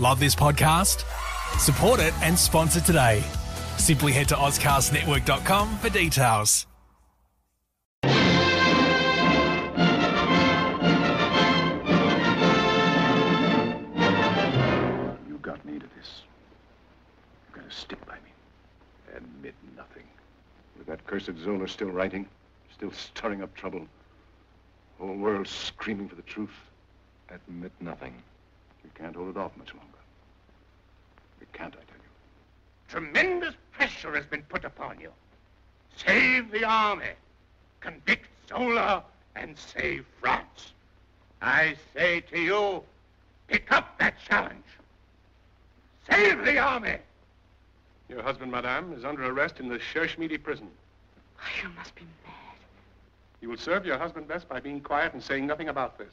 Love this podcast? Support it and sponsor today. Simply head to AuscastNetwork.com for details. You got me to this. You're gonna stick by me. Admit nothing. With that cursed Zola still writing, still stirring up trouble. Whole world screaming for the truth. Admit nothing. You can't hold it off much longer. You can't, I tell you. Tremendous pressure has been put upon you. Save the army. Convict Zola and save France. I say to you, pick up that challenge. Save the army. Your husband, madame, is under arrest in the Cherche-Midi prison. You must be mad. You will serve your husband best by being quiet and saying nothing about this.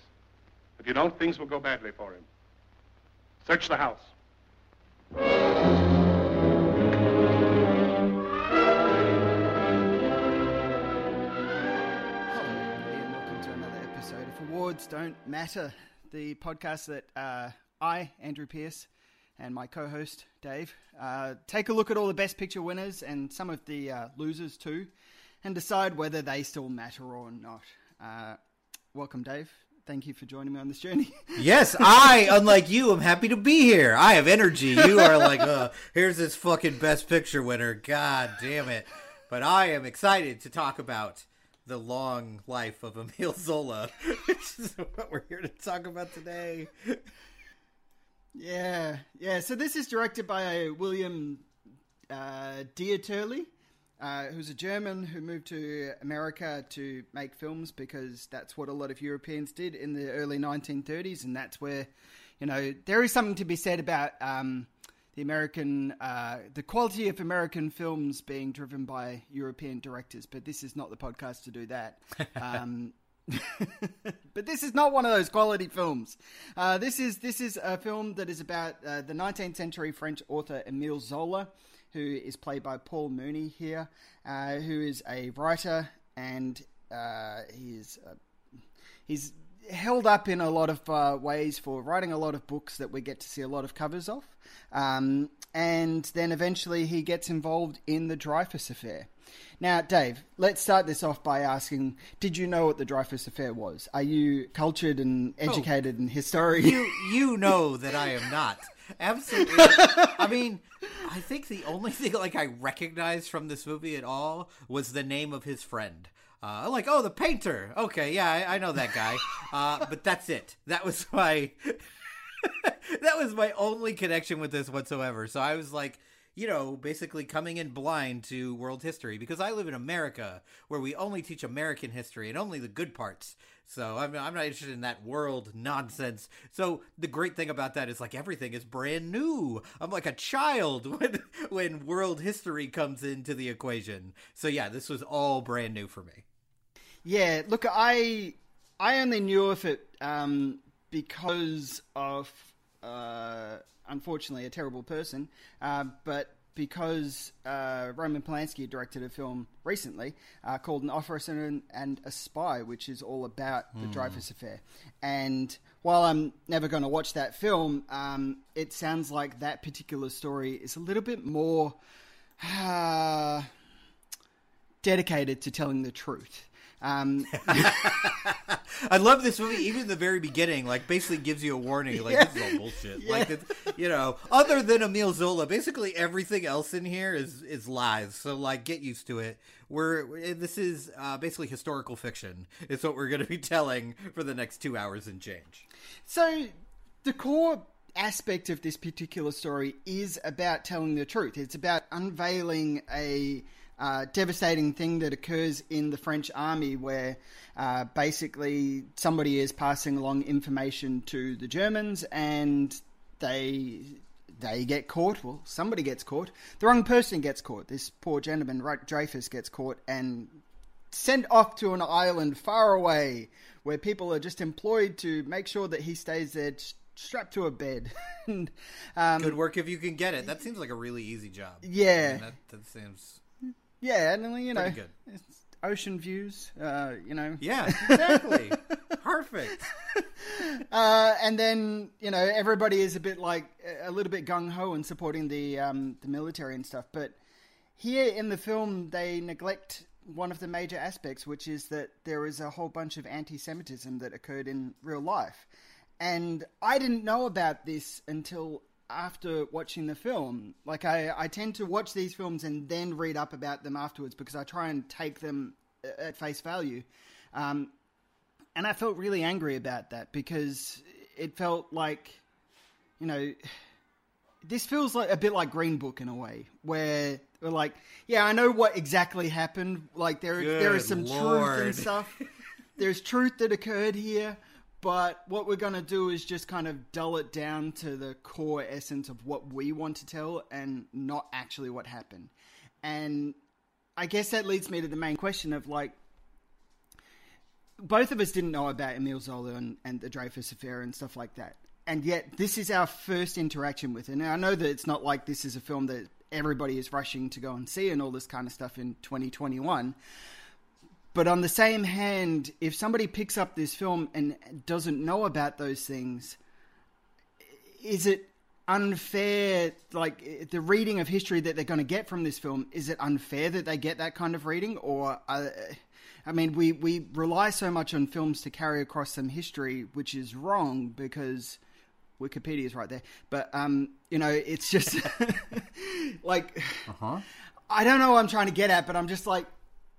If you don't, things will go badly for him. Search the house. Hello, and welcome to another episode of Awards Don't Matter, the podcast that uh, I, Andrew Peirce, and my co host, Dave, uh, take a look at all the Best Picture winners and some of the uh, losers too, and decide whether they still matter or not. Uh, welcome, Dave. Thank you for joining me on this journey. Yes, I, unlike you, am happy to be here. I have energy. You are like, uh, here's this fucking best picture winner. God damn it. But I am excited to talk about the long life of Emile Zola, which is what we're here to talk about today. Yeah, yeah. So this is directed by William uh, Dieterle, uh, who's a German who moved to America to make films because that's what a lot of Europeans did in the early 1930s, and that's where, you know, there is something to be said about um, the American, uh, the quality of American films being driven by European directors. But this is not the podcast to do that. Um, but this is not one of those quality films. Uh, this is this is a film that is about uh, the 19th century French author Emile Zola, who is played by Paul Muni here, uh, who is a writer and uh, he's uh, he's held up in a lot of uh, ways for writing a lot of books that we get to see a lot of covers of. Um, and then eventually he gets involved in the Dreyfus affair. Now, Dave, let's start this off by asking Did you know what the Dreyfus affair was? Are you cultured and educated in history? You, you know that I am not. Absolutely. I mean, I think the only thing like I recognized from this movie at all was the name of his friend. Uh, like, oh, the painter. Okay, yeah, I, I know that guy. Uh, but that's it. That was my that was my only connection with this whatsoever. So I was like, you know, basically coming in blind to world history because I live in America where we only teach American history and only the good parts. So I'm, I'm not interested in that world nonsense. So the great thing about that is like everything is brand new. I'm like a child when when world history comes into the equation. So yeah, this was all brand new for me. Yeah, look, I I only knew of it um, because of uh, unfortunately a terrible person, uh, but because uh, Roman Polanski directed a film recently uh, called An Officer and, and a Spy, which is all about the Dreyfus affair. And while I'm never going to watch that film, um, it sounds like that particular story is a little bit more uh, dedicated to telling the truth. Um, I love this movie. Even the very beginning, like basically gives you a warning. Like this is all bullshit. Like it's, you know, other than Emile Zola, basically everything else in here is is lies. So like, get used to it. We're this is uh, basically historical fiction. It's what we're going to be telling for the next two hours and change. So, the core aspect of this particular story is about telling the truth. It's about unveiling a uh, devastating thing that occurs in the French army, where uh, basically somebody is passing along information to the Germans, and they they get caught. Well, somebody gets caught. The wrong person gets caught. This poor gentleman, right, Dreyfus, gets caught and sent off to an island far away where people are just employed to make sure that he stays there strapped to a bed. and, um, Good work if you can get it. That seems like a really easy job. Yeah. I mean, that, that seems yeah, and you know, Pretty good. it's- ocean views. Uh, you know, Yeah, exactly. Perfect. Uh, and then you know everybody is a bit like a little bit gung ho in supporting the um, the military and stuff. But here in the film, they neglect one of the major aspects, which is that there is a whole bunch of anti-Semitism that occurred in real life. And I didn't know about this until after watching the film. Like I, I tend to watch these films and then read up about them afterwards because I try and take them at face value. Um, and I felt really angry about that because it felt like, you know, this feels like a bit like Green Book in a way, where we're like, yeah, I know what exactly happened. Like there, there is Good some truth and stuff. There's truth that occurred here, but what we're gonna do is just kind of dull it down to the core essence of what we want to tell, and not actually what happened. And I guess that leads me to the main question of like, both of us didn't know about Emile Zola and, and the Dreyfus affair and stuff like that. And yet, this is our first interaction with it. And I know that it's not like this is a film that everybody is rushing to go and see and all this kind of stuff in 2021. But on the same hand, if somebody picks up this film and doesn't know about those things, is it unfair like the reading of history that they're going to get from this film is it unfair that they get that kind of reading? Or uh, i mean we we rely so much on films to carry across some history which is wrong because wikipedia is right there. But um you know it's just like i don't know what i'm trying to get at but i'm just like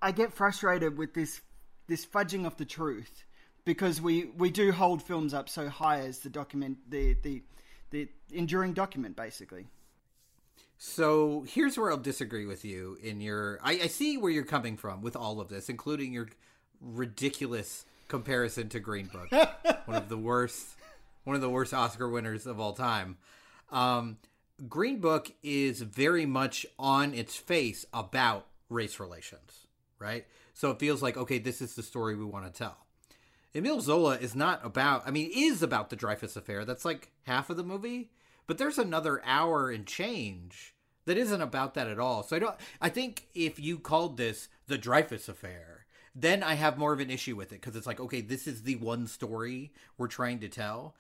i get frustrated with this this fudging of the truth because we we do hold films up so high as the document the the the enduring document basically So here's where I'll disagree with you in your. I, I see where you're coming from with all of this, including your ridiculous comparison to Green Book, one of the worst, one of the worst Oscar winners of all time. Um, Green Book is very much on its face about race relations, right? So it feels like okay, this is the story we want to tell. Emile Zola is not about, I mean, is about the Dreyfus affair. That's like half of the movie. But there's another hour and change that isn't about that at all. So I don't, I think if you called this the Dreyfus affair, then I have more of an issue with it because it's like, okay, this is the one story we're trying to tell.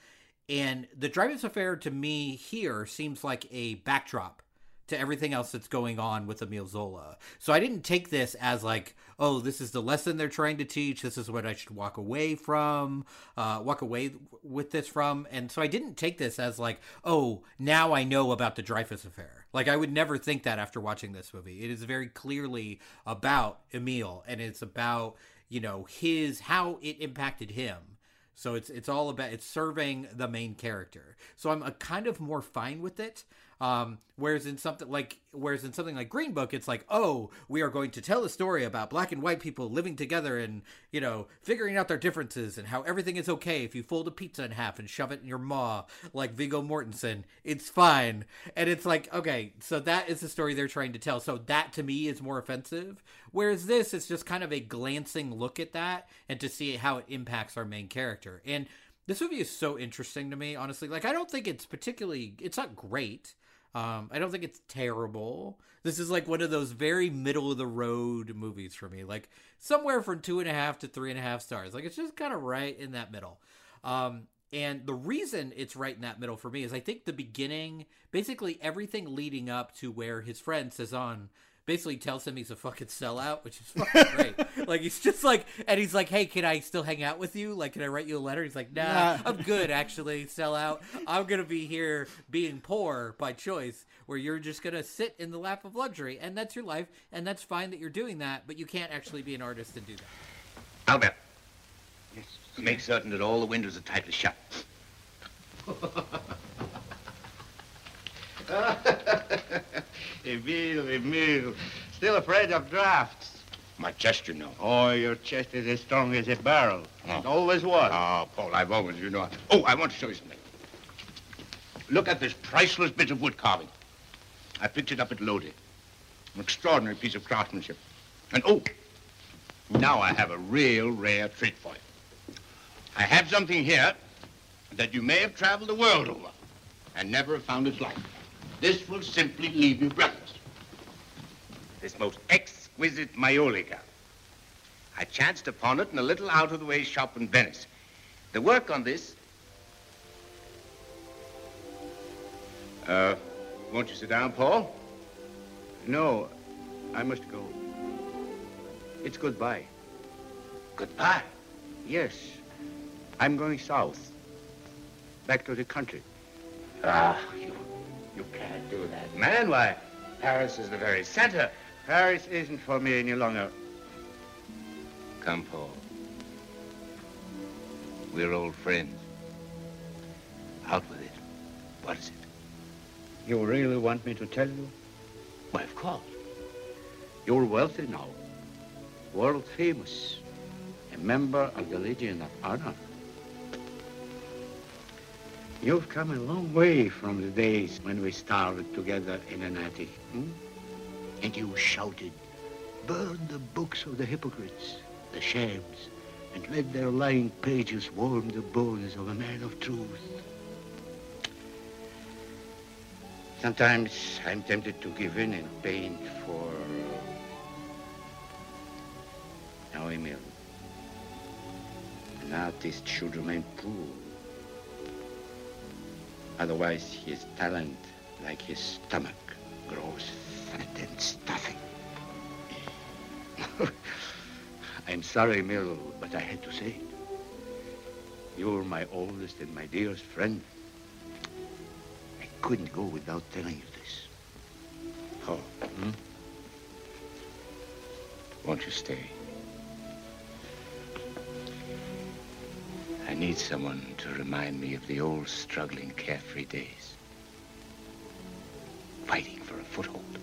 And the Dreyfus affair to me here seems like a backdrop to everything else that's going on with Emile Zola. So I didn't take this as like, oh, this is the lesson they're trying to teach. This is what I should walk away from, uh, walk away with this from. And so I didn't take this as like, oh, now I know about the Dreyfus affair. Like I would never think that after watching this movie. It is very clearly about Emile and it's about, you know, his, how it impacted him. So it's it's all about it's serving the main character. So I'm a kind of more fine with it. Um, whereas in something like whereas in something like Green Book, it's like, oh, we are going to tell a story about black and white people living together and you know figuring out their differences and how everything is okay if you fold a pizza in half and shove it in your maw like Viggo Mortensen. It's fine, and it's like okay, so that is the story they're trying to tell. So that to me is more offensive. Whereas this is just kind of a glancing look at that and to see how it impacts our main character. And this movie is so interesting to me, honestly. Like I don't think it's particularly it's not great. Um, I don't think it's terrible. This is like one of those very middle of the road movies for me, like somewhere from two and a half to three and a half stars. Like it's just kind of right in that middle. Um, and the reason it's right in that middle for me is I think the beginning, basically everything leading up to where his friend Cezanne basically tells him he's a fucking sellout, which is fucking great. like he's just like, and he's like, "Hey, can I still hang out with you? Like, can I write you a letter?" He's like, "Nah, Nah. I'm good actually. Sell out. I'm gonna be here being poor by choice, where you're just gonna sit in the lap of luxury, and that's your life, and that's fine that you're doing that, but you can't actually be an artist and do that." Albert. Yes. Make certain that all the windows are tightly shut. Emile, Emile. Still afraid of drafts. My chest, you know. Oh, your chest is as strong as a barrel. Oh. It always was. Oh, Paul, I've always, you know. Oh, I want to show you something. Look at this priceless bit of wood carving. I picked it up at Lodi. An extraordinary piece of craftsmanship. And oh, now I have a real rare treat for you. I have something here that you may have traveled the world over and never have found its like. This will simply leave you breathless. This most exquisite Maiolica. I chanced upon it in a little out-of-the-way shop in Venice. The work on this... Uh, won't you sit down, Paul? No, I must go. It's goodbye. Goodbye. Yes, I'm going south. Back to the country. Ah, you, you can't do that, man. Why, Paris is the very center. Paris isn't for me any longer. Come, Paul. We're old friends. Out with it. What is it? You really want me to tell you? Why, of course. You're wealthy now. World famous. A member of the Legion of Honor. You've come a long way from the days when we starved together in an attic. Hmm? And you shouted, burn the books of the hypocrites, the shams, and let their lying pages warm the bones of a man of truth. Sometimes I'm tempted to give in and paint for... Now, Emile, an artist should remain poor. Otherwise, his talent, like his stomach, grows fat and stuffy. I'm sorry, Mill, but I had to say it. You're my oldest and my dearest friend. I couldn't go without telling you this. Paul, Hmm? won't you stay? Need someone to remind me of the old struggling, carefree days. Fighting for a foothold.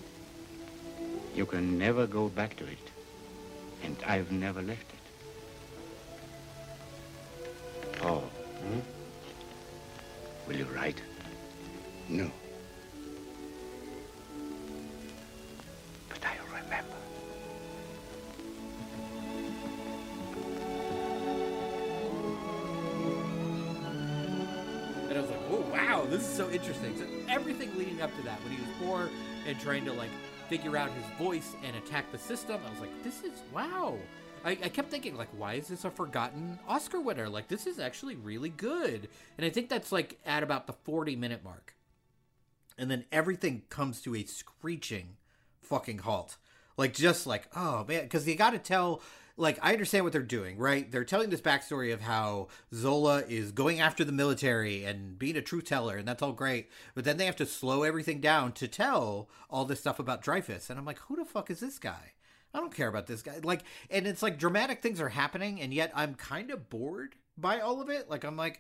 You can never go back to it. And I've never left it. Paul, Hmm? will you write? No. Figure out his voice and attack the system, I was like, this is wow. I, I kept thinking, like, why is this a forgotten Oscar winner? Like, this is actually really good. And I think that's like at about the 40 minute mark. And then everything comes to a screeching fucking halt. Like, just like, oh man, because you got to tell like I understand what they're doing, right? They're telling this backstory of how Zola is going after the military and being a truth teller, and that's all great. But then they have to slow everything down to tell all this stuff about Dreyfus, and I'm like, who the fuck is this guy? I don't care about this guy. Like, and it's like dramatic things are happening, and yet I'm kind of bored by all of it. Like, I'm like,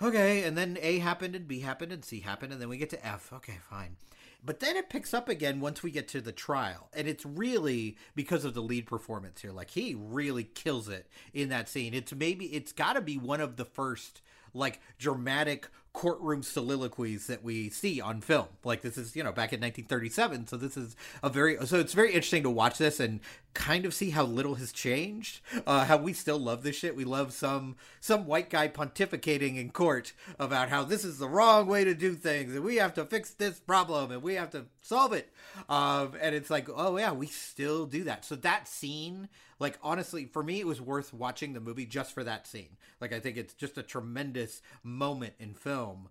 okay, and then A happened, and B happened, and C happened, and then we get to F. Okay, fine. But then it picks up again once we get to the trial. And it's really because of the lead performance here. Like he really kills it in that scene. It's maybe it's got to be one of the first like dramatic courtroom soliloquies that we see on film. Like this is, you know, back in 1937, so this is a very so it's very interesting to watch this and kind of see how little has changed. Uh how we still love this shit. We love some some white guy pontificating in court about how this is the wrong way to do things and we have to fix this problem and we have to solve it. Um and it's like, oh yeah, we still do that. So that scene like honestly for me it was worth watching the movie just for that scene. Like i think it's just a tremendous moment in film.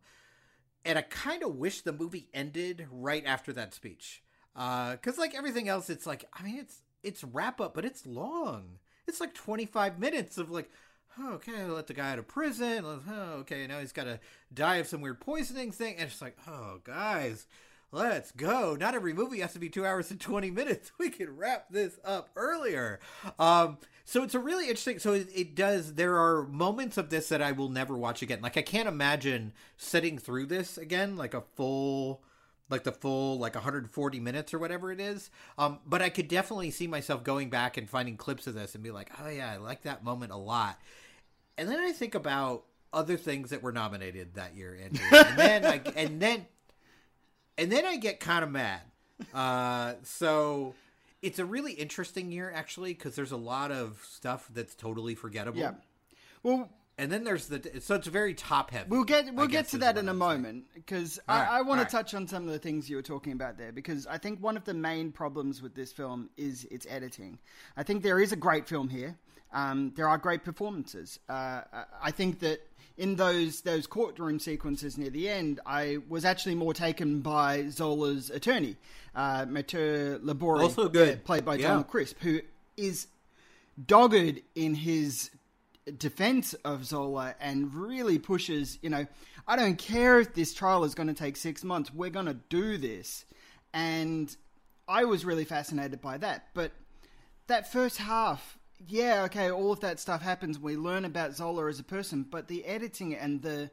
And i kind of wish the movie ended right after that speech. Uh because like everything else it's like i mean it's it's wrap up but it's long. It's like 25 minutes of like oh, okay let the guy out of prison. Oh, okay now he's got to die of some weird poisoning thing. And it's like oh guys let's go. Not every movie has to be two hours and 20 minutes. We can wrap this up earlier. Um, so it's a really interesting, so it, it does, there are moments of this that I will never watch again. Like I can't imagine sitting through this again, like a full, like the full, like 140 minutes or whatever it is. Um, but I could definitely see myself going back and finding clips of this and be like, oh yeah, I like that moment a lot. And then I think about other things that were nominated that year, Andrew. And then I, and then and then I get kind of mad. Uh, so it's a really interesting year actually because there's a lot of stuff that's totally forgettable. Yeah. Well, and then there's the so it's very top heavy. We'll get we'll I get to that in a moment because I, right, I want all to touch on some of the things you were talking about there because I think one of the main problems with this film is its editing. I think there is a great film here. Um, there are great performances. Uh, I- think that in those those courtroom sequences near the end, I was actually more taken by Zola's attorney, uh, Maître Labori, Also good. played by Yeah. Donald Crisp, who is dogged in his defense of Zola and really pushes, you know, I don't care if this trial is going to take six months, we're going to do this. And I was really fascinated by that. But that first half, yeah, okay, all of that stuff happens. We learn about Zola as a person, but the editing and the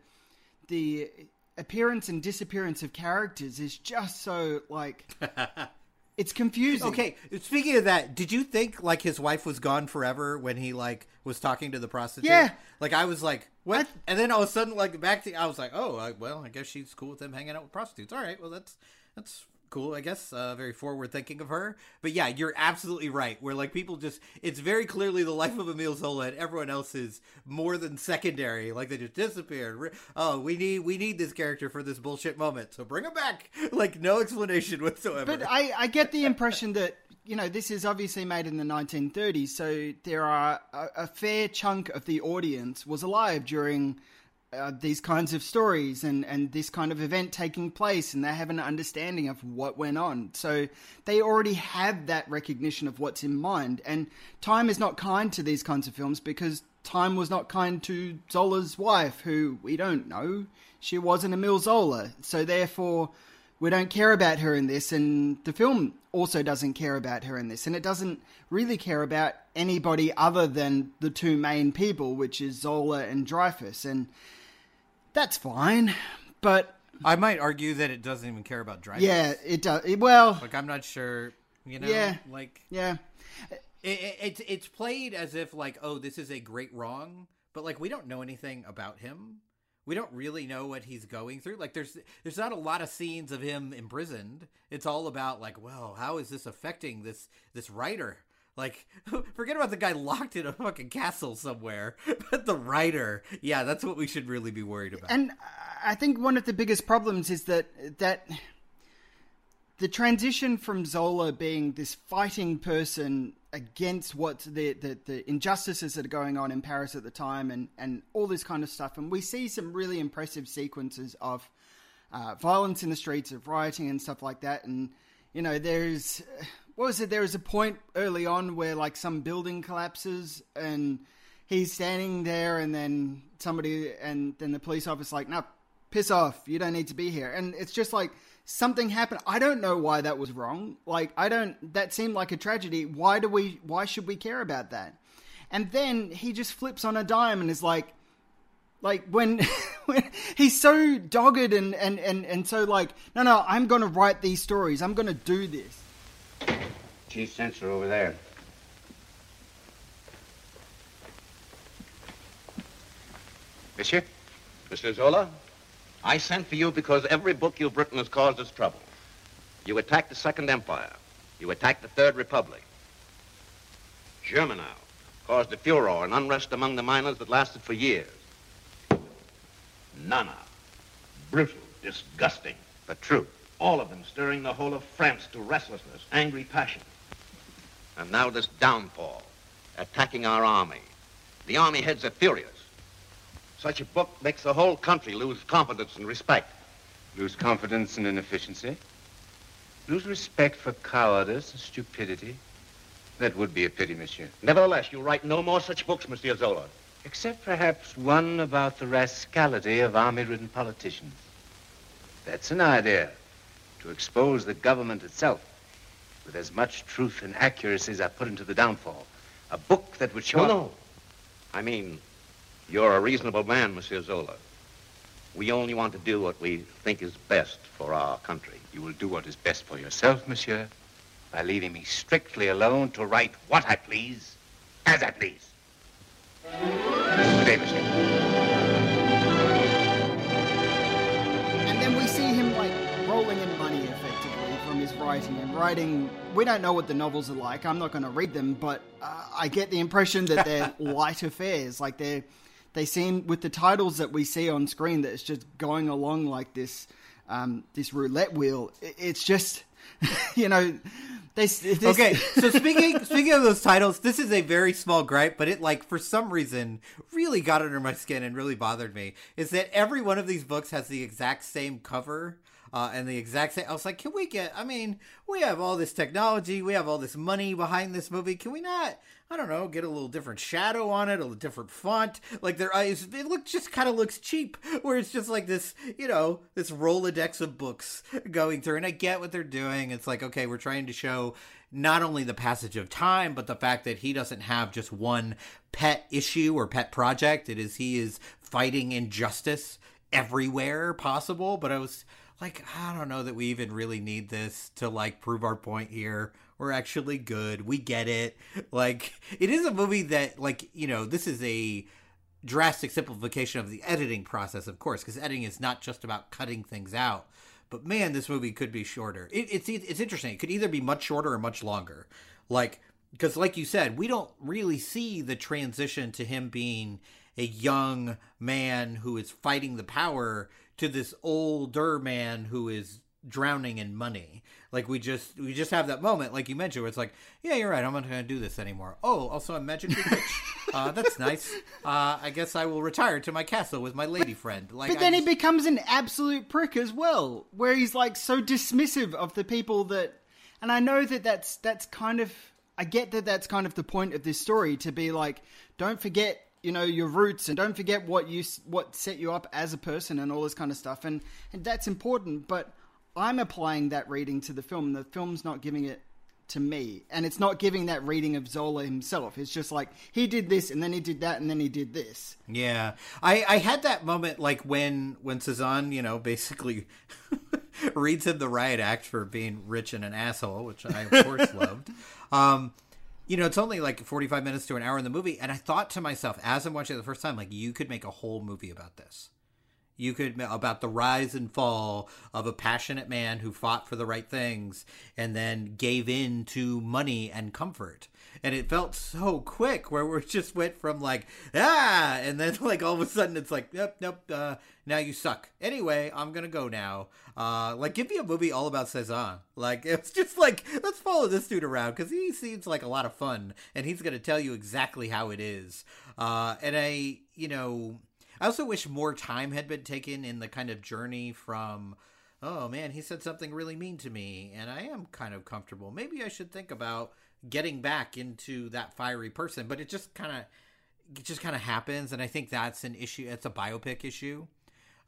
the appearance and disappearance of characters is just so like it's confusing. Okay, speaking of that, did you think like his wife was gone forever when he like was talking to the prostitute? Yeah. Like I was like, what? I- and then all of a sudden, like back to I was like, oh, I, well, I guess she's cool with them hanging out with prostitutes. All right, well that's that's cool, I guess. Uh, very forward thinking of her. But yeah, you're absolutely right. Where like people just, it's very clearly the life of Emile Zola, and everyone else is more than secondary. Like they just disappeared. Oh, we need we need this character for this bullshit moment, so bring him back. Like no explanation whatsoever. But I, I get the impression that you know this is obviously made in the 1930s, so there are a, a fair chunk of the audience was alive during uh, these kinds of stories and and this kind of event taking place, and they have an understanding of what went on. So they already have that recognition of what's in mind. And time is not kind to these kinds of films because time was not kind to Zola's wife, who we don't know. She wasn't Emile Zola, so therefore we don't care about her in this, and the film also doesn't care about her in this, and it doesn't really care about anybody other than the two main people, which is Zola and Dreyfus, and that's fine. But I might argue that it doesn't even care about Dreyfus. yeah, it does. It, well, Like I'm not sure, you know. Yeah. Like yeah, it, it, it's it's played as if like oh this is a great wrong, but like we don't know anything about him. We don't really know what he's going through. Like there's there's not a lot of scenes of him imprisoned. It's all about like well how is this affecting this this writer. Like, forget about the guy locked in a fucking castle somewhere, but the writer, yeah, that's what we should really be worried about. and I think one of the biggest problems is that that the transition from Zola being this fighting person against what the, the, the injustices that are going on in Paris at the time and, and all this kind of stuff. And we see some really impressive sequences of uh, violence in the streets, of rioting and stuff like that. And, you know, there's, what was it? There was a point early on where like some building collapses and he's standing there and then somebody, and then the police officer's like, no, piss off. You don't need to be here. And it's just like something happened. I don't know why that was wrong. Like I don't. That seemed like a tragedy. Why do we? Why should we care about that? And then he just flips on a dime and is like, like when, when he's so dogged and, and, and, and so like, no, no, I'm going to write these stories. I'm going to do this. Chief censor over there. Monsieur? Mr. Zola, I sent for you because every book you've written has caused us trouble. You attacked the Second Empire. You attacked the Third Republic. Germinal caused a furor and unrest among the miners that lasted for years. Nana, brutal, disgusting, but true. All of them stirring the whole of France to restlessness, angry passion. And now this downfall, attacking our army. The army heads are furious. Such a book makes the whole country lose confidence and respect. Lose confidence and inefficiency. Lose respect for cowardice and stupidity. That would be a pity, monsieur. Nevertheless, you write no more such books, Monsieur Zola. Except perhaps one about the rascality of army-ridden politicians. That's an idea. To expose the government itself with as much truth and accuracy as I put into the downfall. A book that would show No, no. I mean, you're a reasonable man, Monsieur Zola. We only want to do what we think is best for our country. You will do what is best for yourself, monsieur, by leaving me strictly alone to write what I please, as I please. Monsieur. And then we see him like rolling in money effectively from his writing and writing. We don't know what the novels are like. I'm not going to read them, but uh, I get the impression that they're light affairs. Like they're they seem with the titles that we see on screen that it's just going along like this um, this roulette wheel. It's just you know they this, Okay, so speaking speaking of those titles, this is a very small gripe, but it like for some reason really got under my skin and really bothered me. Is that every one of these books has the exact same cover uh, and the exact same? I was like, can we get? I mean, we have all this technology, we have all this money behind this movie. Can we not? I don't know, get a little different shadow on it, a little different font. Like their eyes, it looks just kind of looks cheap. Where it's just like this, you know, this rolodex of books going through. And I get what they're doing. It's like okay, we're trying to show not only the passage of time, but the fact that he doesn't have just one pet issue or pet project. It is he is fighting injustice everywhere possible. But I was like, I don't know that we even really need this to like prove our point here. We're actually good. We get it. Like, it is a movie that, like, you know, this is a drastic simplification of the editing process, of course, because editing is not just about cutting things out. But man, this movie could be shorter. It, it's it's interesting. It could either be much shorter or much longer. Like, because like you said, we don't really see the transition to him being a young man who is fighting the power to this older man who is drowning in money. Like we just we just have that moment, like you mentioned, where it's like, yeah, you're right. I'm not going to do this anymore. Oh, also I'm magically rich. uh, that's nice. Uh, I guess I will retire to my castle with my lady friend. Like, But then I he becomes an absolute prick as well, where he's like so dismissive of the people that. And I know that that's that's kind of. I get that that's kind of the point of this story to be like, don't forget, you know, your roots, and don't forget what you what set you up as a person, and all this kind of stuff, and and that's important. But I'm applying that reading to the film. The film's not giving it to me, and it's not giving that reading of Zola himself. It's just like he did this, and then he did that, and then he did this. Yeah, I I had that moment like when when Cezanne, you know, basically reads him the riot act for being rich and an asshole, which I of course loved. Um, you know, it's only like forty five minutes to an hour in the movie, and I thought to myself as I'm watching it the first time, like you could make a whole movie about this. You could about the rise and fall of a passionate man who fought for the right things and then gave in to money and comfort. And it felt so quick, where we just went from like ah, and then like all of a sudden it's like nope, nope. Uh, now you suck. Anyway, I'm gonna go now. Uh, like give me a movie all about Cezanne. Like it's just like let's follow this dude around because he seems like a lot of fun, and he's gonna tell you exactly how it is. Uh, and I, you know, I also wish more time had been taken in the kind of journey from, oh man, he said something really mean to me, and I am kind of comfortable. Maybe I should think about getting back into that fiery person. But it just kind of, it just kind of happens, and I think that's an issue. It's a biopic issue,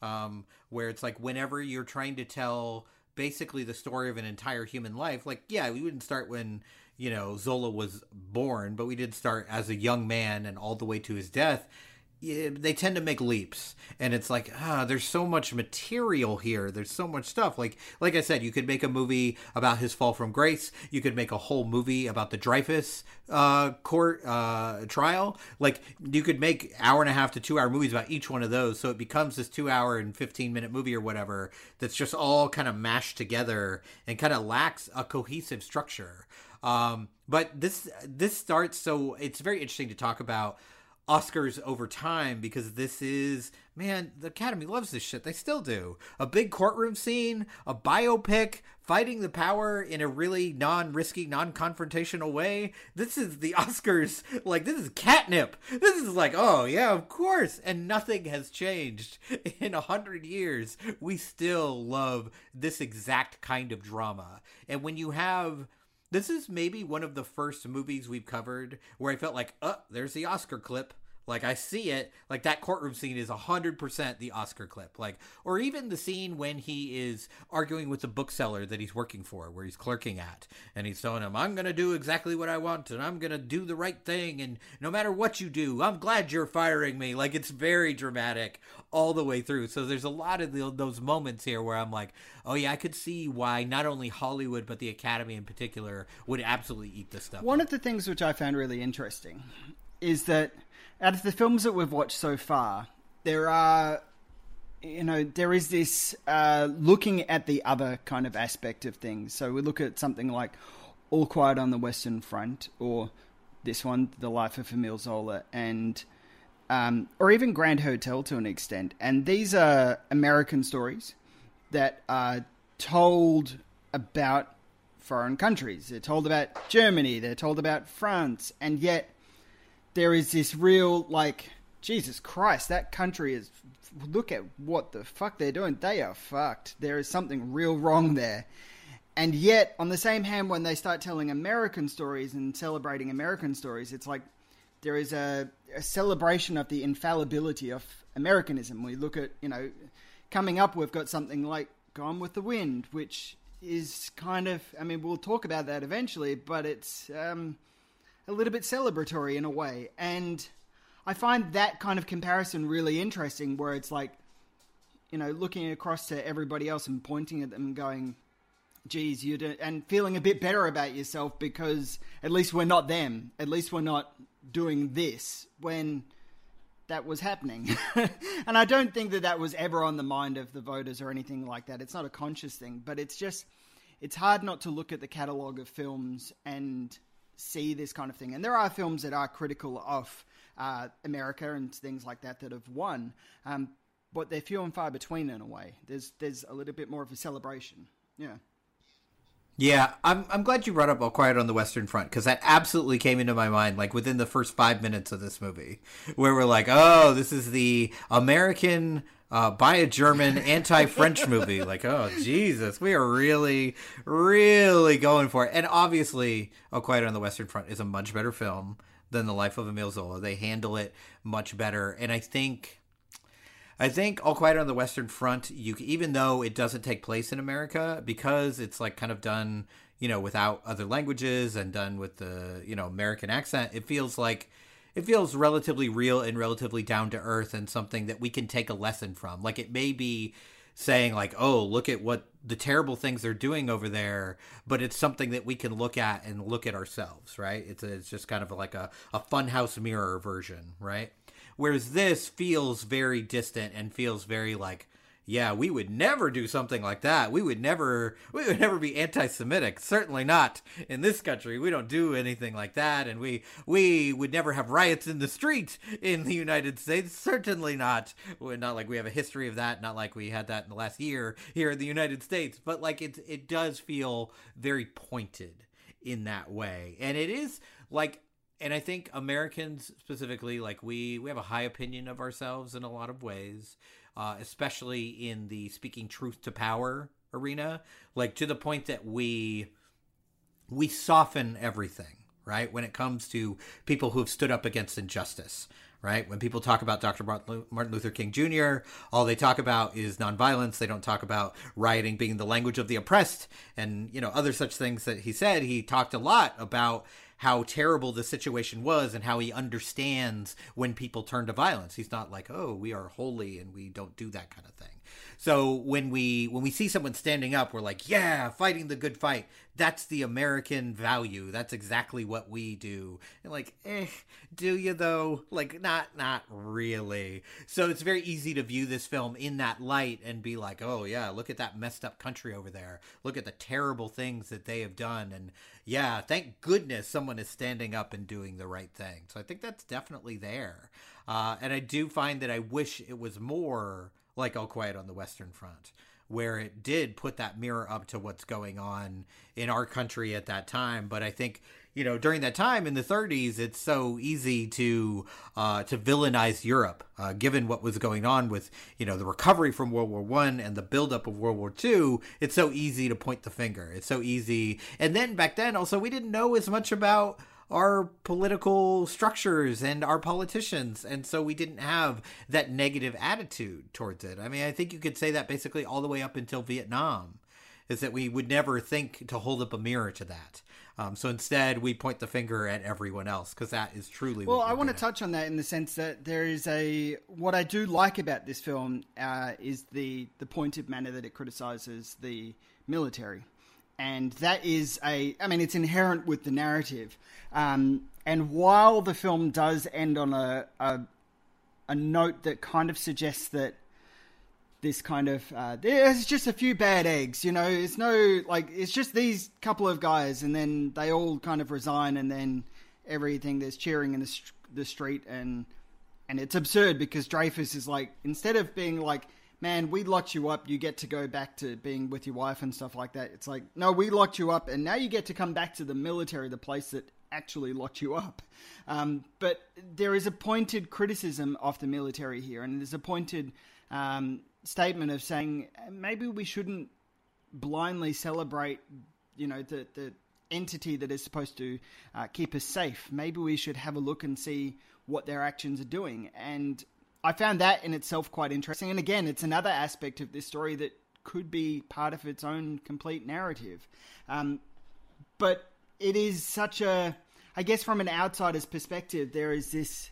um, where it's like whenever you're trying to tell basically the story of an entire human life, like yeah, we wouldn't start when you know Zola was born, but we did start as a young man and all the way to his death they tend to make leaps and it's like ah there's so much material here. There's so much stuff. Like like i said you could make a movie about his fall from grace. You could make a whole movie about the dreyfus uh, court uh, trial. Like you could make hour and a half to two hour movies about each one of those so it becomes this two hour and 15 minute movie or whatever that's just all kind of mashed together and kind of lacks a cohesive structure. Um, but this this starts so it's very interesting to talk about Oscars over time because this is man, the Academy loves this shit. They still do. A big courtroom scene, a biopic, fighting the power in a really non-risky, non-confrontational way. This is the Oscars. Like this is catnip. This is like, oh yeah, of course. And nothing has changed in a hundred years. We still love this exact kind of drama. And when you have this is maybe one of the first movies we've covered where I felt like, oh, there's the Oscar clip. Like I see it, like that courtroom scene is hundred percent the Oscar clip. Like, or even the scene when he is arguing with the bookseller that he's working for, where he's clerking at, and he's telling him, "I'm gonna do exactly what I want, and I'm gonna do the right thing, and no matter what you do, I'm glad you're firing me." Like it's very dramatic all the way through. So there's a lot of the, those moments here where I'm like, "Oh yeah, I could see why not only Hollywood but the Academy in particular would absolutely eat this stuff." One of the things which I found really interesting is that out of the films that we've watched so far, there are, you know, there is this uh, looking at the other kind of aspect of things. So we look at something like All Quiet on the Western Front, or this one, The Life of Emile Zola, and um, or even Grand Hotel to an extent. And these are American stories that are told about foreign countries. They're told about Germany, they're told about France, and yet there is this real, like, Jesus Christ, that country is. Look at what the fuck they're doing. They are fucked. There is something real wrong there. And yet, on the same hand, when they start telling American stories and celebrating American stories, it's like there is a, a celebration of the infallibility of Americanism. We look at, you know, coming up, we've got something like Gone with the Wind, which is kind of, I mean, we'll talk about that eventually, but it's um, a little bit celebratory in a way. And I find that kind of comparison really interesting, where it's like, you know, looking across to everybody else and pointing at them going, geez, you and feeling a bit better about yourself because at least we're not them. At least we're not doing this when that was happening. and I don't think that that was ever on the mind of the voters or anything like that. It's not a conscious thing, but it's just, it's hard not to look at the catalogue of films and see this kind of thing. And there are films that are critical of uh, America and things like that that have won, um, but they're few and far between in a way. There's there's a little bit more of a celebration. Yeah. Yeah, I'm I'm glad you brought up All Quiet on the Western Front because that absolutely came into my mind like within the first five minutes of this movie, where we're like, oh, this is the American uh, by a German anti-French movie. Like, oh Jesus, we are really, really going for it. And obviously, All Quiet on the Western Front is a much better film than The Life of Emile Zola. They handle it much better, and I think I think All Quiet on the Western Front, you even though it doesn't take place in America, because it's like kind of done, you know, without other languages and done with the you know American accent, it feels like it feels relatively real and relatively down to earth and something that we can take a lesson from. Like it may be saying like, "Oh, look at what the terrible things they're doing over there," but it's something that we can look at and look at ourselves, right? It's a, it's just kind of like a a funhouse mirror version, right? Whereas this feels very distant and feels very like, yeah, we would never do something like that. We would never, we would never be anti-Semitic. Certainly not in this country. We don't do anything like that, and we we would never have riots in the street in the United States. Certainly not. Not like we have a history of that. Not like we had that in the last year here in the United States. But like it, it does feel very pointed in that way, and it is like and I think Americans specifically, like we, we have a high opinion of ourselves in a lot of ways, uh, especially in the speaking truth to power arena, like to the point that we we soften everything, right? When it comes to people who have stood up against injustice, right? When people talk about Dr. Martin Luther King Jr., all they talk about is nonviolence. They don't talk about rioting being the language of the oppressed and, you know, other such things that he said. He talked a lot about how terrible the situation was and how he understands when people turn to violence. He's not like, "Oh, we are holy and we don't do that kind of thing." So when we when we see someone standing up, we're like, "Yeah, fighting the good fight." That's the American value. That's exactly what we do. And like, eh, do you though? Like, not not really. So it's very easy to view this film in that light and be like, "Oh yeah, look at that messed up country over there. Look at the terrible things that they have done." And yeah, thank goodness someone is standing up and doing the right thing. So I think that's definitely there. Uh, and I do find that I wish it was more like All Quiet on the Western Front, where it did put that mirror up to what's going on in our country at that time. But I think you know during that time in the 30s, it's so easy to uh, to villainize Europe, uh, given what was going on with you know the recovery from World War One and the buildup of World War Two. It's so easy to point the finger. It's so easy, and then back then also we didn't know as much about our political structures and our politicians and so we didn't have that negative attitude towards it. I mean i think you could say that basically all the way up until vietnam is that we would never think to hold up a mirror to that. Um, so instead we point the finger at everyone else because that is truly well i want to touch on that in the sense that there is a what i do like about this film uh, is the the pointed manner that it criticizes the military and that is a i mean it's inherent with the narrative. Um, and while the film does end on a, a, a note that kind of suggests that this kind of uh, there's just a few bad eggs you know it's no like it's just these couple of guys and then they all kind of resign and then everything there's cheering in the, the street and and it's absurd because Dreyfus is like instead of being like, "Man, we locked you up. You get to go back to being with your wife and stuff like that." It's like, "No, we locked you up, and now you get to come back to the military, the place that actually locked you up." Um, but there is a pointed criticism of the military here, and there's a pointed um, statement of saying maybe we shouldn't blindly celebrate, you know, the the entity that is supposed to uh, keep us safe. Maybe we should have a look and see what their actions are doing. And I found that in itself quite interesting. And again, it's another aspect of this story that could be part of its own complete narrative. Um, but it is such a, I guess, from an outsider's perspective, there is this.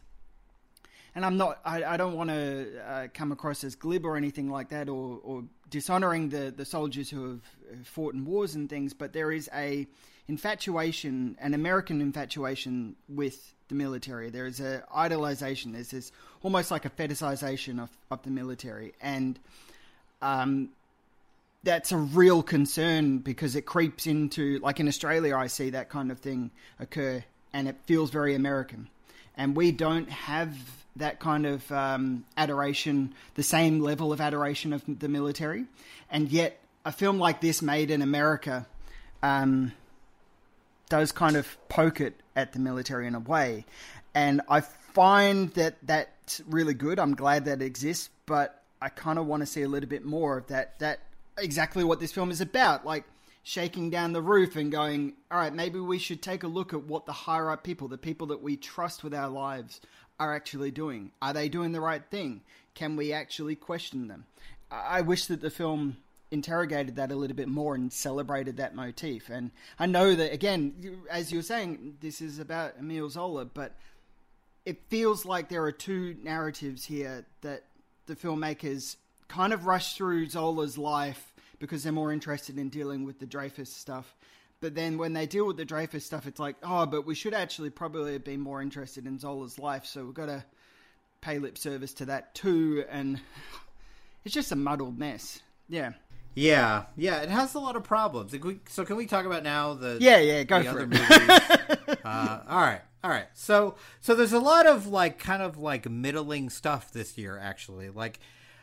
And I'm not. I, I don't want to uh, come across as glib or anything like that, or, or dishonoring the, the soldiers who have fought in wars and things. But there is a infatuation, an American infatuation with the military. There is a idolization. There's this almost like a fetishization of, of the military, and um, that's a real concern because it creeps into like in Australia. I see that kind of thing occur, and it feels very American, and we don't have that kind of um, adoration, the same level of adoration of the military, and yet a film like this made in America. Um, does kind of poke it at the military in a way. And I find that that's really good. I'm glad that it exists, but I kind of want to see a little bit more of that. That exactly what this film is about. Like shaking down the roof and going, all right, maybe we should take a look at what the higher up people, the people that we trust with our lives, are actually doing. Are they doing the right thing? Can we actually question them? I wish that the film interrogated that a little bit more and celebrated that motif. And I know that again, as you were saying, this is about Emile Zola, but it feels like there are two narratives here that the filmmakers kind of rush through Zola's life because they're more interested in dealing with the Dreyfus stuff. But then when they deal with the Dreyfus stuff, it's like, oh, but we should actually probably have been more interested in Zola's life, so we've got to pay lip service to that too. And it's just a muddled mess. Yeah. Yeah, yeah, it has a lot of problems. So can we talk about now the yeah yeah go the for other it. uh, all right, all right. So so there's a lot of like kind of like middling stuff this year actually. Like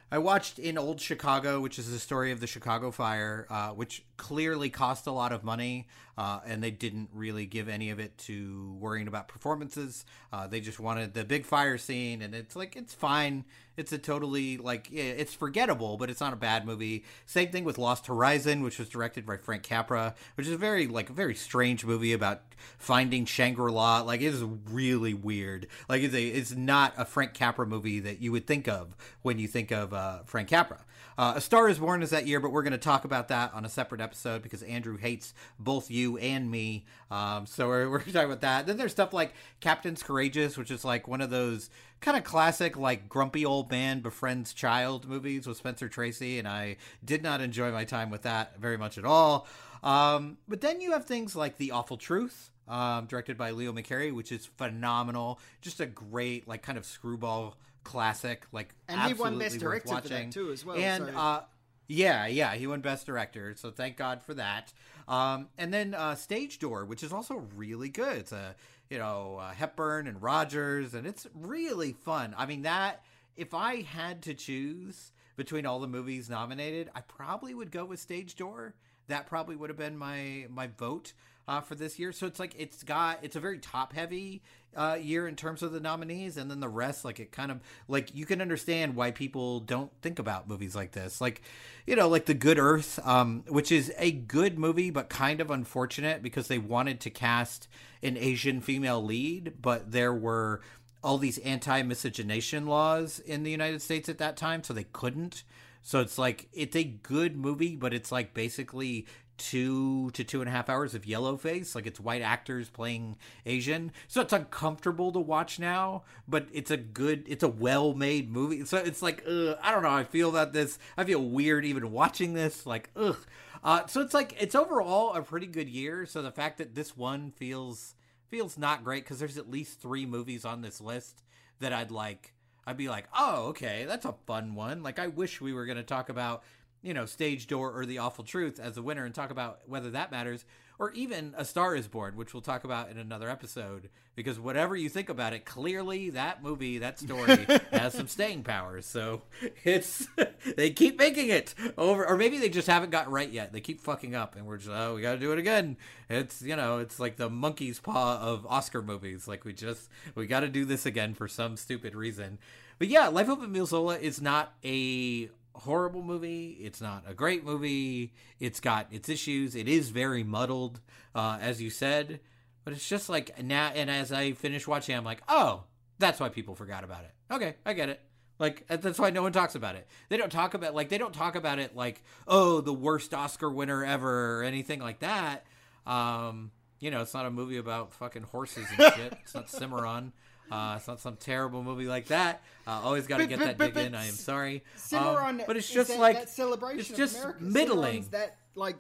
I watched in Old Chicago, which is the story of the Chicago fire, uh, which clearly cost a lot of money, uh, and they didn't really give any of it to worrying about performances. Uh, they just wanted the big fire scene, and it's like it's fine. It's a totally like it's forgettable, but it's not a bad movie. Same thing with Lost Horizon, which was directed by Frank Capra, which is a very like a very strange movie about finding Shangri La. Like it is really weird. Like it's a it's not a Frank Capra movie that you would think of when you think of uh, Frank Capra. Uh, a Star is Born is that year, but we're going to talk about that on a separate episode because Andrew hates both you and me. Um, so we're, we're going to talk about that. Then there's stuff like Captain's Courageous, which is like one of those kind of classic, like grumpy old man befriends child movies with Spencer Tracy, and I did not enjoy my time with that very much at all. Um, but then you have things like The Awful Truth, um, directed by Leo McCarey, which is phenomenal. Just a great, like, kind of screwball classic. Like, and he won Best Director for that too, as well. And so. uh, yeah, yeah, he won Best Director, so thank God for that. Um, and then uh, Stage Door, which is also really good. It's a you know uh, Hepburn and Rogers, and it's really fun. I mean that if I had to choose between all the movies nominated, I probably would go with Stage Door. That probably would have been my my vote uh, for this year. So it's like it's got it's a very top heavy uh, year in terms of the nominees, and then the rest, like it kind of like you can understand why people don't think about movies like this, like you know, like The Good Earth, um, which is a good movie but kind of unfortunate because they wanted to cast an Asian female lead, but there were all these anti miscegenation laws in the United States at that time, so they couldn't. So it's like it's a good movie, but it's like basically two to two and a half hours of yellow face like it's white actors playing asian. So it's uncomfortable to watch now but it's a good it's a well-made movie. So it's like ugh, i don't know i feel about this i feel weird even watching this like ugh. Uh, so it's like it's overall a pretty good year. So the fact that this one feels feels not great because there's at least three movies on this list that i'd like i'd be like oh okay that's a fun one. Like i wish we were going to talk about you know, Stage Door or The Awful Truth as the winner and talk about whether that matters, or even A Star is Born, which we'll talk about in another episode. Because whatever you think about it, clearly that movie, that story has some staying power. So it's, they keep making it over, or maybe they just haven't got right yet. They keep fucking up, and we're just, oh, we gotta do it again. It's, you know, it's like the monkey's paw of Oscar movies. Like we just, we gotta do this again for some stupid reason. But yeah, Life of Emile Zola is not a horrible movie. It's not a great movie. It's got its issues. It is very muddled, uh, as you said. But it's just like now, and as I finish watching, I'm like, oh, that's why people forgot about it. Okay, I get it. Like that's why no one talks about it. They don't talk about like they don't talk about it like oh the worst Oscar winner ever or anything like that. Um, you know, it's not a movie about fucking horses and shit. it's not Cimarron. Uh, it's not some terrible movie like that. Uh, always got to get but- that but- dig but in. I am sorry. Cimarron, Um, but it's just that, like that celebration. it's just America. middling. Cimarron's That like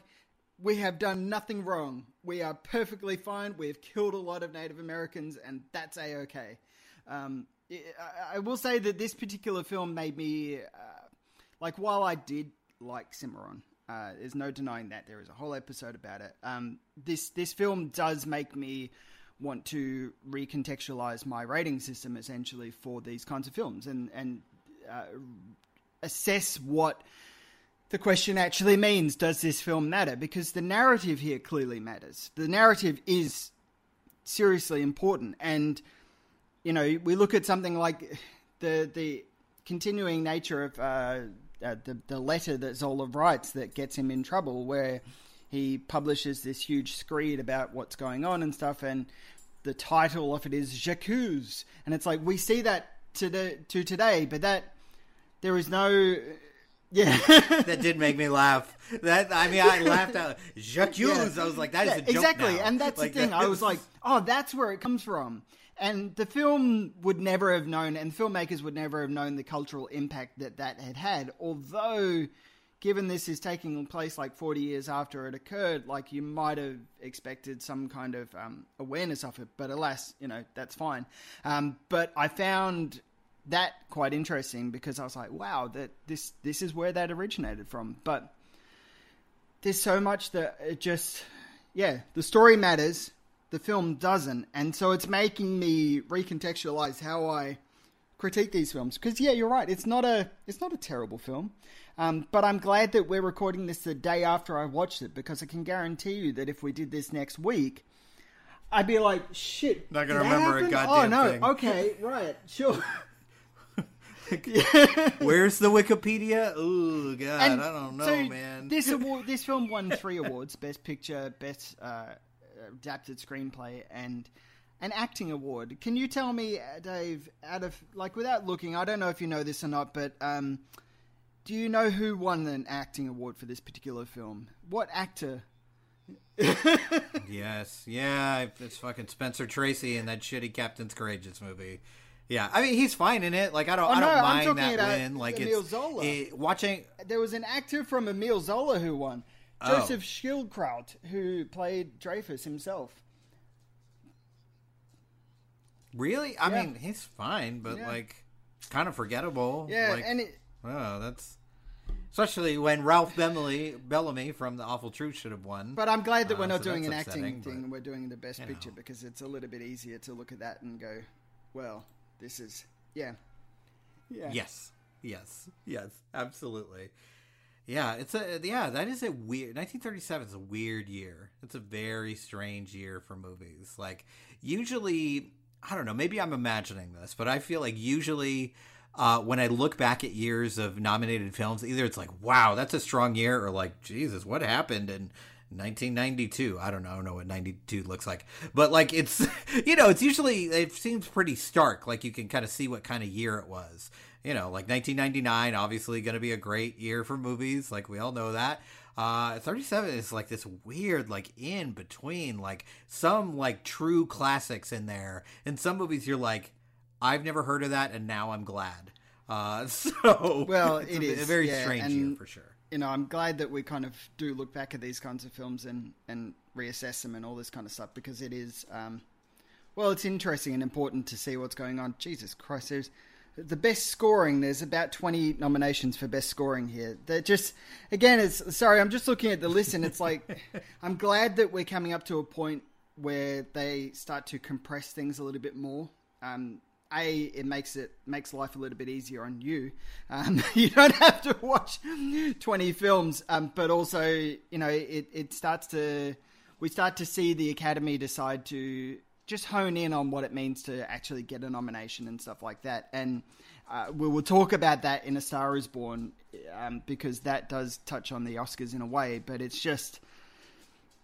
we have done nothing wrong. We are perfectly fine. We've killed a lot of Native Americans, and that's a okay. Um, I will say that this particular film made me uh, like. While I did like Cimarron, uh, there's no denying that there is a whole episode about it. Um, this this film does make me want to recontextualize my rating system essentially for these kinds of films and and uh, assess what the question actually means. Does this film matter? Because the narrative here clearly matters. The narrative is seriously important. And you know we look at something like the the continuing nature of uh, uh, the the letter that Zola writes that gets him in trouble where he publishes this huge screed about what's going on and stuff and the title of it is J'accuse and it's like we see that to the, to today but that there is no yeah that did make me laugh. That I mean, I laughed out. Jacques Hughes. I was like, that is Yeah, a joke exactly, now. and that's Like, the thing. that I was like, oh, that's where it comes from. And the film would never have known, and filmmakers would never have known the cultural impact that that had had. Although, given this is taking place like 40 years after it occurred, like you might have expected some kind of um, awareness of it. But alas, you know, that's fine. Um, but I found that quite interesting because I was like, wow, that this this is where that originated from. But there's so much that it just yeah the story matters the film doesn't and so it's making me recontextualize how i critique these films because yeah you're right it's not a it's not a terrible film um, but i'm glad that we're recording this the day after i watched it because i can guarantee you that if we did this next week i'd be like shit Not gonna remember a happen? goddamn oh no thing. okay right sure Where's the Wikipedia? Oh God, And I don't know, so man. This award, this film won three awards: Best Picture, Best uh, Adapted Screenplay, and an acting award. Can you tell me, uh, Dave, out of like without looking, I don't know if you know this or not, but um, do you know who won an acting award for this particular film? What actor? Yes, yeah, it's fucking Spencer Tracy in that shitty Captain's Courageous movie. Yeah, I mean he's fine in it. Like I don't, Oh, I don't I'm mind that win. Like Emile it's Zola. it- watching. There was an actor from Emile Zola who won. Oh. Joseph Schildkraut, who played Dreyfus himself. Really, I Yeah. mean he's fine, but Yeah. like kind of forgettable. Yeah, like, and it, oh, that's especially when Ralph Bellamy, Bellamy from The Awful Truth should have won. But I'm glad that Uh, we're not so doing an acting thing. but, We're doing the best picture know. because it's a little bit easier to look at that and go, well, this is yeah, yeah. Yes, yes, yes, absolutely. Yeah, it's a yeah. That is a weird. 1937 is a weird year. It's a very strange year for movies. Like usually, I don't know. Maybe I'm imagining this, but I feel like usually. Uh, when I look back at years of nominated films, either it's like, wow, that's a strong year, or like, Jesus, what happened in 1992? I don't know. I don't know what 92 looks like. But like, it's, you know, it's usually, it seems pretty stark. Like, you can kind of see what kind of year it was. You know, like 1999, obviously going to be a great year for movies. Like, we all know that. Uh, 37 is like this weird, like in between, like some like true classics in there. And some movies you're like, I've never heard of that, and now I'm glad. Uh, so Well, it a, is, a very yeah, strange year for sure. You know, I'm glad that we kind of do look back at these kinds of films and and reassess them and all this kind of stuff because it is, um, well, it's interesting and important to see what's going on. Jesus Christ, there's the best scoring. There's about 20 nominations for best scoring here. They're just, again, it's sorry, I'm just looking at the list and it's like, I'm glad that we're coming up to a point where they start to compress things a little bit more. Um, a, it makes it makes life a little bit easier on you. Um, you don't have to watch 20 films, um, but also, you know, it, it starts to, we start to see the Academy decide to just hone in on what it means to actually get a nomination and stuff like that. And uh, we will talk about that in A Star Is Born um, because that does touch on the Oscars in a way. But it's just,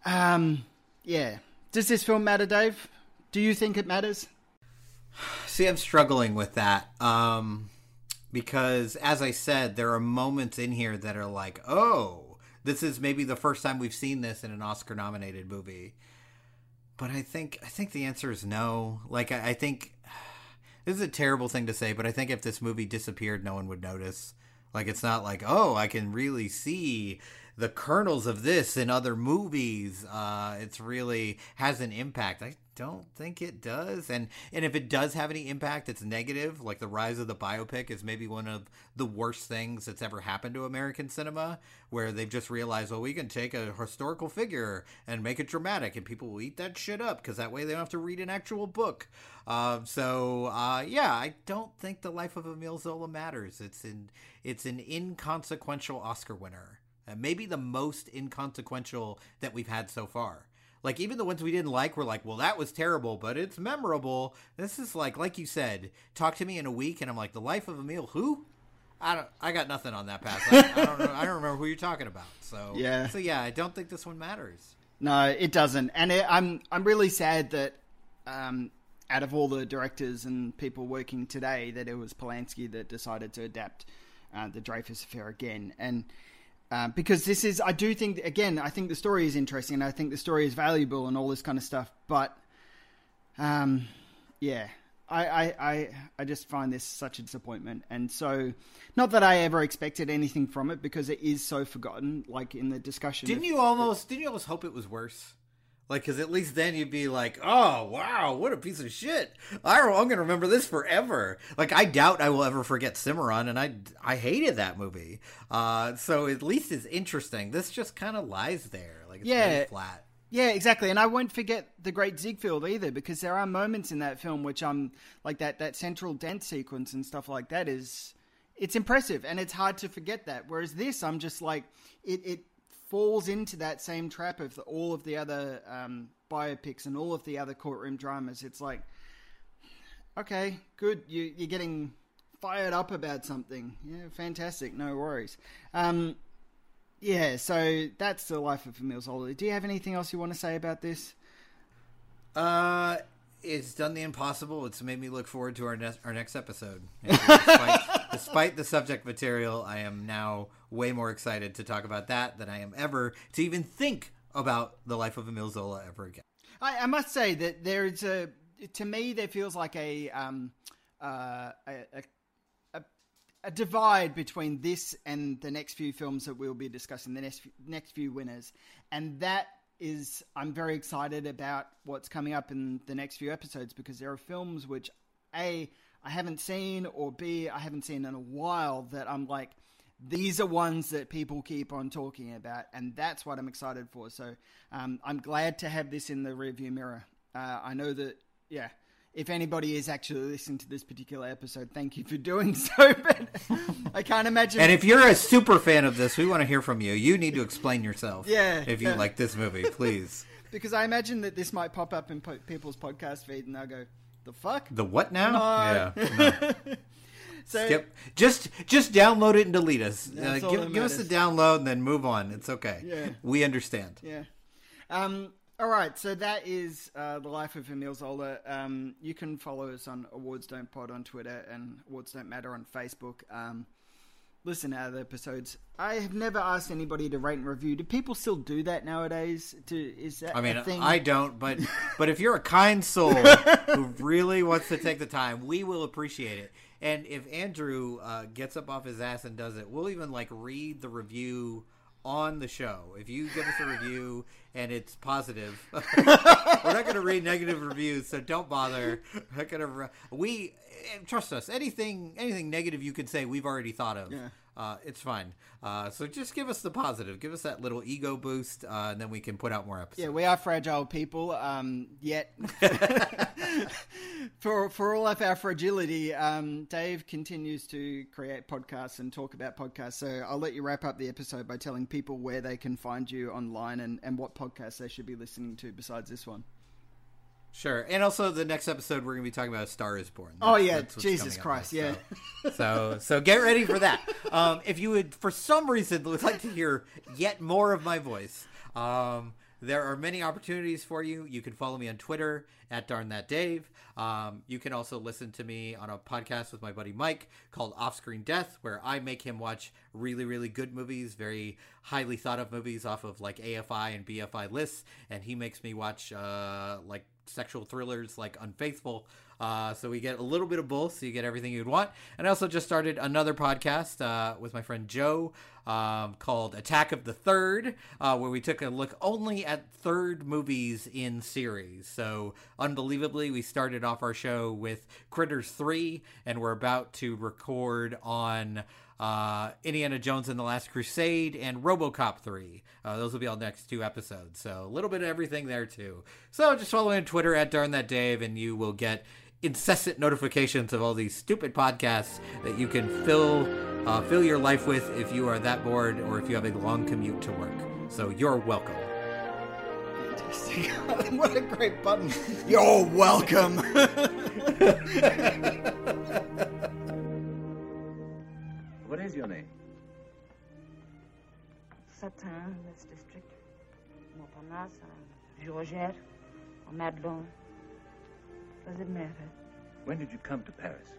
um, yeah. Does this film matter, Dave? Do you think it matters? See, I'm struggling with that. Um, because, as I said, there are moments in here that are like, oh, this is maybe the first time we've seen this in an Oscar nominated movie. But I think I think the answer is no. Like I, I think this is a terrible thing to say, but I think if this movie disappeared, no one would notice. Like it's not like, oh, I can really see the kernels of this in other movies. Uh, it's really has an impact. I don't think it does. And and if it does have any impact, it's negative. Like the rise of the biopic is maybe one of the worst things that's ever happened to American cinema, where they've just realized, well, we can take a historical figure and make it dramatic, and people will eat that shit up because that way they don't have to read an actual book. Uh, so uh, yeah, I don't think the life of Emile Zola matters. It's in it's an inconsequential Oscar winner. Uh, maybe the most inconsequential that we've had so far. Like even the ones we didn't like were like, well, that was terrible, but it's memorable. This is like, like you said, talk to me in a week, and I'm like, the life of Emile, who? I don't. I got nothing on that pass. I, I don't know. I don't remember who you're talking about. So Yeah. So yeah, I don't think this one matters. No, it doesn't, and it, I'm I'm really sad that um, out of all the directors and people working today, that it was Polanski that decided to adapt uh, the Dreyfus Affair again, and uh, because this is, I do think again, I think the story is interesting, and I think the story is valuable and all this kind of stuff, but um, yeah. I, I, I, I just find this such a disappointment. And so, not that I ever expected anything from it because it is so forgotten, like in the discussion. Didn't of- you almost? Didn't you almost hope it was worse? Like, because at least then you'd be like, "Oh, wow, what a piece of shit! I, I'm gonna remember this forever." Like, I doubt I will ever forget Cimarron, and I, I hated that movie. Uh, so at least it's interesting. This just kind of lies there, like it's Yeah. flat. Yeah, exactly. And I won't forget the Great Ziegfeld either, because there are moments in that film which I'm like that that central dance sequence and stuff like that is it's impressive and it's hard to forget that. Whereas this, I'm just like it it falls into that same trap of the, all of the other um, biopics and all of the other courtroom dramas. It's like okay, good, you you're getting fired up about something. Yeah, fantastic. No worries. Um, yeah, so that's the life of Emile Zola. Do you have anything else you want to say about this? Uh, it's done the impossible. It's made me look forward to our next our next episode. Despite, the subject material, I am now way more excited to talk about that than I am ever to even think about the life of Emile Zola ever again. I, I must say that there is a, to me, there feels like a, um, uh, a, a, a divide between this and the next few films that we'll be discussing, the next next few winners, and that is I'm very excited about what's coming up in the next few episodes because there are films which a I haven't seen or b I haven't seen in a while that I'm like these are ones that people keep on talking about, and that's what I'm excited for. So um, I'm glad to have this in the rearview mirror. Uh, I know that, yeah. If anybody is actually listening to this particular episode, thank you for doing so. But I can't imagine. And if you're a super fan of this, we want to hear from you. You need to explain yourself. Yeah, If you yeah. like this movie, please. because I imagine that this might pop up in po- people's podcast feed, and they'll go, "The fuck." The what now? No. Yeah. no. So Skip. Just just download it and delete us. Uh, give give us a download and then move on. It's okay. Yeah. We understand. Yeah. Um, all right, so that is uh, the life of Emile Zola. Um, you can follow us on Awards Don't Pod on Twitter and Awards Don't Matter on Facebook. Um, listen to other episodes. I have never asked anybody to rate and review. Do people still do that nowadays? Do, is that I mean? I don't, but but if you're a kind soul who really wants to take the time, we will appreciate it. And if Andrew uh, gets up off his ass and does it, we'll even like read the review on the show. If you give us a review and it's positive, we're not going to read negative reviews, so don't bother. We're not going to. We eh, trust us. Anything, anything negative you could say, we've already thought of. Yeah. Uh, it's fine. Uh, so just give us the positive. Give us that little ego boost, uh, and then we can put out more episodes. Yeah, we are fragile people. Um, yet, for for all of our fragility, um, Dave continues to create podcasts and talk about podcasts. So I'll let you wrap up the episode by telling people where they can find you online and, and what podcasts they should be listening to besides this one. Sure, and also the next episode we're going to be talking about "Star Is Born." Oh, yeah, Jesus Christ, yeah. So, so so get ready for that. Um, if you would, for some reason, would like to hear yet more of my voice, um, there are many opportunities for you. You can follow me on Twitter at Darn That Dave. Um, you can also listen to me on a podcast with my buddy Mike called Off Screen Death, where I make him watch really, really good movies, very highly thought of movies off of like AFI and BFI lists, and he makes me watch uh, like sexual thrillers like Unfaithful. Uh, so we get a little bit of both, so you get everything you'd want. And I also just started another podcast uh, with my friend Joe um, called Attack of the Third, uh, where we took a look only at third movies in series. So unbelievably, we started off our show with Critters 3, and we're about to record on uh, Indiana Jones and the Last Crusade, and RoboCop 3. Uh, those will be all next two episodes. So a little bit of everything there too. So just follow me on Twitter at Darn That Dave, and you will get incessant notifications of all these stupid podcasts that you can fill uh, fill your life with if you are that bored or if you have a long commute to work. So you're welcome. Fantastic. what a great button. You're welcome. What is your name? Satin, this district. Montparnasse, uh, Georgette, or Madelon. Does it matter? When did you come to Paris?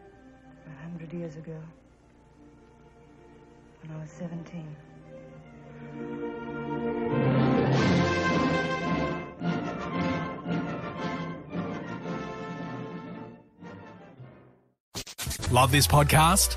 A hundred years ago. When I was 17. Love this podcast?